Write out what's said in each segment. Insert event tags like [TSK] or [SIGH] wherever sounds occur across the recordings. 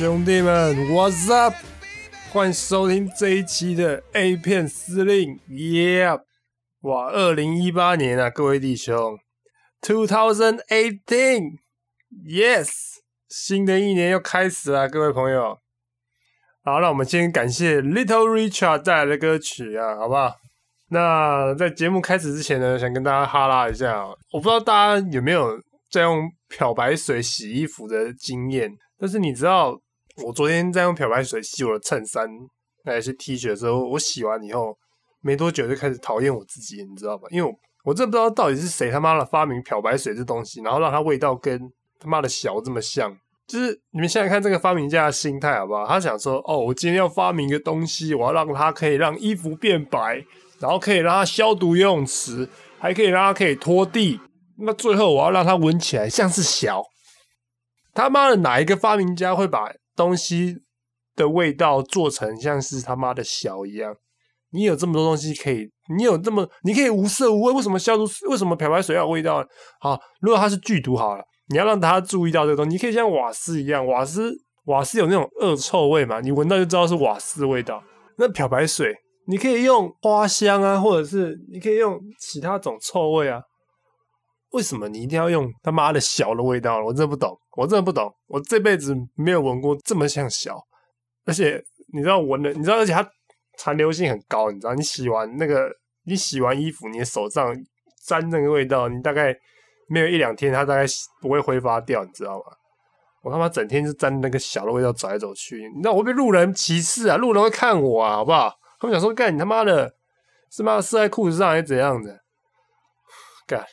兄弟们，What's up？欢迎收听这一期的 A 片司令，Yeah！哇，二零一八年啊，各位弟兄，Two thousand eighteen，Yes！新的一年又开始了，各位朋友。好，那我们先感谢 Little Richard 带来的歌曲啊，好不好？那在节目开始之前呢，想跟大家哈拉一下，我不知道大家有没有在用漂白水洗衣服的经验，但是你知道。我昨天在用漂白水洗我的衬衫，那些 T 恤的时候，我洗完以后没多久就开始讨厌我自己，你知道吧？因为我我真不知道到底是谁他妈的发明漂白水这东西，然后让它味道跟他妈的小这么像。就是你们现在看这个发明家的心态好不好？他想说，哦，我今天要发明一个东西，我要让它可以让衣服变白，然后可以让它消毒游泳池，还可以让它可以拖地。那最后我要让它闻起来像是小。他妈的哪一个发明家会把？东西的味道做成像是他妈的小一样，你有这么多东西可以，你有这么你可以无色无味，为什么消毒？为什么漂白水要有味道？好，如果它是剧毒好了，你要让大家注意到这个东西，你可以像瓦斯一样，瓦斯瓦斯有那种恶臭味嘛，你闻到就知道是瓦斯味道。那漂白水你可以用花香啊，或者是你可以用其他种臭味啊。为什么你一定要用他妈的小的味道？我真的不懂，我真的不懂。我这辈子没有闻过这么像小，而且你知道闻的，你知道，而且它残留性很高。你知道，你洗完那个，你洗完衣服，你的手上沾那个味道，你大概没有一两天，它大概不会挥发掉，你知道吗？我他妈整天就沾那个小的味道走来走去，你知道我被路人歧视啊！路人会看我啊，好不好？他们想说，干你他妈的，是妈射在裤子上还是怎样的？干。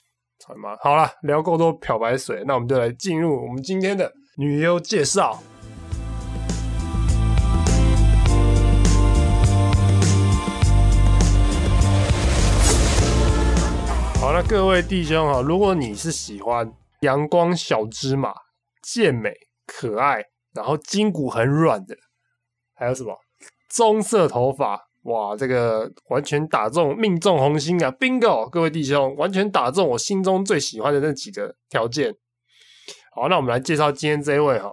好了，聊够多漂白水，那我们就来进入我们今天的女优介绍。好了，各位弟兄哈，如果你是喜欢阳光小芝麻、健美、可爱，然后筋骨很软的，还有什么棕色头发？哇，这个完全打中命中红心啊！Bingo，各位弟兄，完全打中我心中最喜欢的那几个条件。好，那我们来介绍今天这一位哈。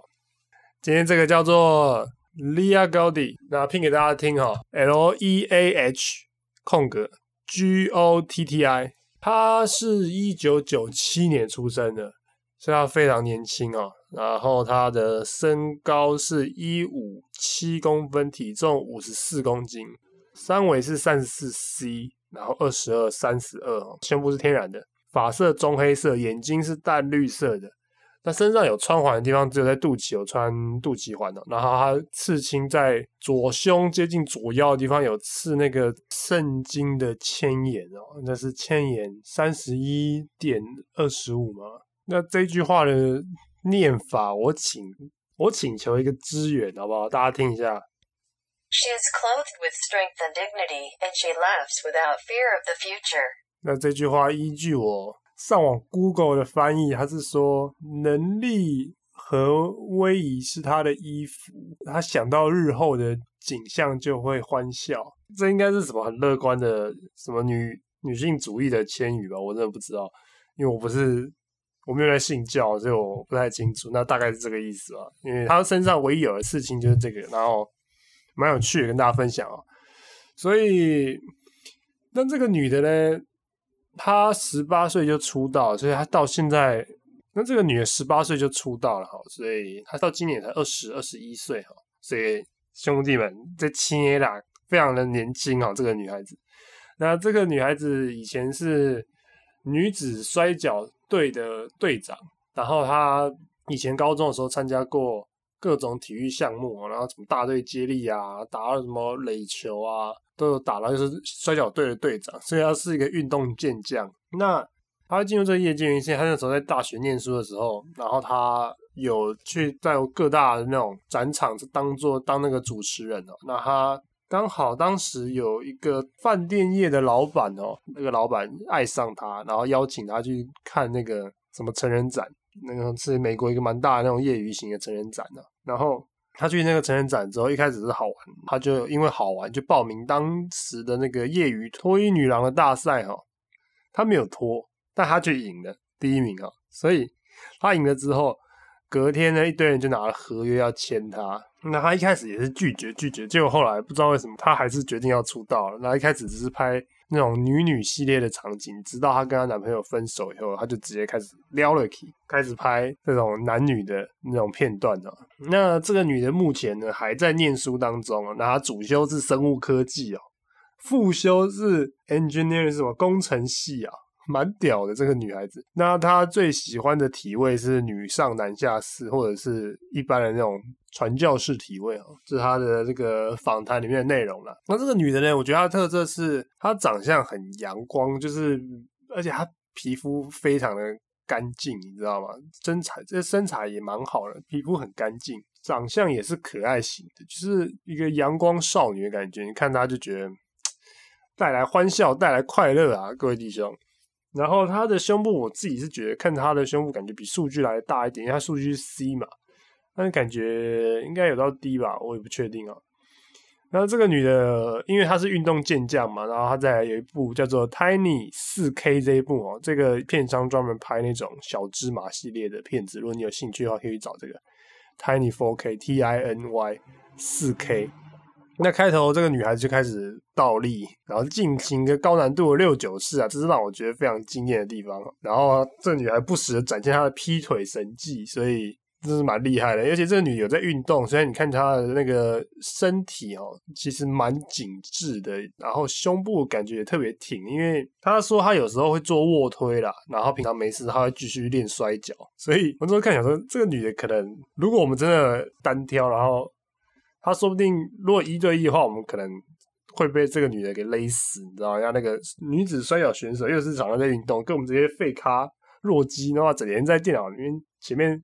今天这个叫做 Leah Gotti，那拼给大家听哈，L E A H 空格 G O T T I，他是一九九七年出生的，所以他非常年轻哦。然后他的身高是一五七公分，体重五十四公斤。三围是三十四 C，然后二十二、三十二哦，胸部是天然的，发色棕黑色，眼睛是淡绿色的。那身上有穿环的地方，只有在肚脐有穿肚脐环的。然后它刺青在左胸接近左腰的地方有刺那个圣经的千言哦，那是千言三十一点二十五嘛。那这句话的念法，我请我请求一个支援，好不好？大家听一下。She is clothed with strength and dignity, and she laughs without fear of the future. 那这句话依据我上网 Google 的翻译，它是说能力和威仪是她的衣服，她想到日后的景象就会欢笑。这应该是什么很乐观的什么女女性主义的千语吧？我真的不知道，因为我不是我没有在信教，所以我不太清楚。那大概是这个意思吧。因为她身上唯一有的事情就是这个，然后。蛮有趣的，跟大家分享哦。所以，那这个女的呢，她十八岁就出道，所以她到现在，那这个女的十八岁就出道了哈，所以她到今年才二十二十一岁哈。所以兄弟们，这七年啦，非常的年轻哦。这个女孩子，那这个女孩子以前是女子摔跤队的队长，然后她以前高中的时候参加过。各种体育项目，然后什么大队接力啊，打了什么垒球啊，都有打了，就是摔跤队的队长，所以他是一个运动健将。那他进入这个业界原先，他那时候在大学念书的时候，然后他有去在各大那种展场当做当那个主持人哦。那他刚好当时有一个饭店业的老板哦，那个老板爱上他，然后邀请他去看那个什么成人展。那个是美国一个蛮大的那种业余型的成人展呢，然后他去那个成人展之后，一开始是好玩，他就因为好玩就报名当时的那个业余脱衣女郎的大赛哈，他没有脱，但他却赢了第一名啊，所以他赢了之后，隔天呢，一堆人就拿了合约要签他。那他一开始也是拒绝拒绝，结果后来不知道为什么，他还是决定要出道了。那一开始只是拍那种女女系列的场景，直到她跟她男朋友分手以后，她就直接开始撩了起，开始拍这种男女的那种片段的。那这个女的目前呢还在念书当中，那她主修是生物科技哦，副修是 engineer 什么工程系啊。蛮屌的这个女孩子，那她最喜欢的体位是女上男下式，或者是一般的那种传教士体位啊，是她的这个访谈里面的内容了。那这个女的呢，我觉得她的特色是她长相很阳光，就是而且她皮肤非常的干净，你知道吗？身材这身材也蛮好的，皮肤很干净，长相也是可爱型的，就是一个阳光少女的感觉。你看她就觉得 [TSK] 带来欢笑，带来快乐啊，各位弟兄。然后他的胸部，我自己是觉得看他的胸部感觉比数据来大一点，因为他数据是 C 嘛，但是感觉应该有到 D 吧，我也不确定啊。然后这个女的，因为她是运动健将嘛，然后她在有一部叫做 Tiny 四 K 这一部哦，这个片商专门拍那种小芝麻系列的片子，如果你有兴趣的话，可以找这个 Tiny Four K T I N Y 四 K。那开头这个女孩子就开始倒立，然后进行一个高难度的六九式啊，这是让我觉得非常惊艳的地方。然后这个女孩不时的展现她的劈腿神技，所以这是蛮厉害的。而且这个女有在运动，所以你看她的那个身体哦，其实蛮紧致的，然后胸部感觉也特别挺。因为她说她有时候会做卧推啦，然后平常没事她会继续练摔跤。所以我那时候看想说，这个女的可能如果我们真的单挑，然后。他说不定，如果一对一的话，我们可能会被这个女的给勒死，你知道吗？像那个女子摔跤选手，又是常常在运动，跟我们这些废咖弱鸡的话，整天在电脑里面前面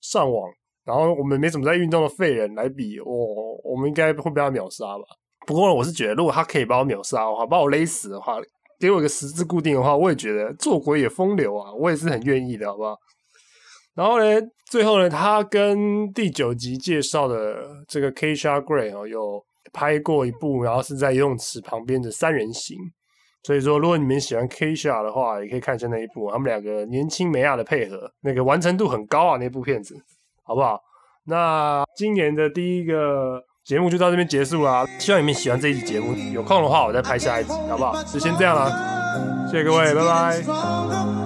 上网，然后我们没怎么在运动的废人来比，我我们应该会被他秒杀吧？不过我是觉得，如果他可以把我秒杀的话，把我勒死的话，给我一个十字固定的话，我也觉得做鬼也风流啊，我也是很愿意的，好不好？然后呢，最后呢，他跟第九集介绍的这个 Kisha Gray 哦，有拍过一部，然后是在游泳池旁边的三人行。所以说，如果你们喜欢 Kisha 的话，也可以看一下那一部，他们两个年轻美亚的配合，那个完成度很高啊，那部片子，好不好？那今年的第一个节目就到这边结束啦，希望你们喜欢这一集节目，有空的话我再拍下一集，好不好？就先这样了，谢谢各位，拜拜。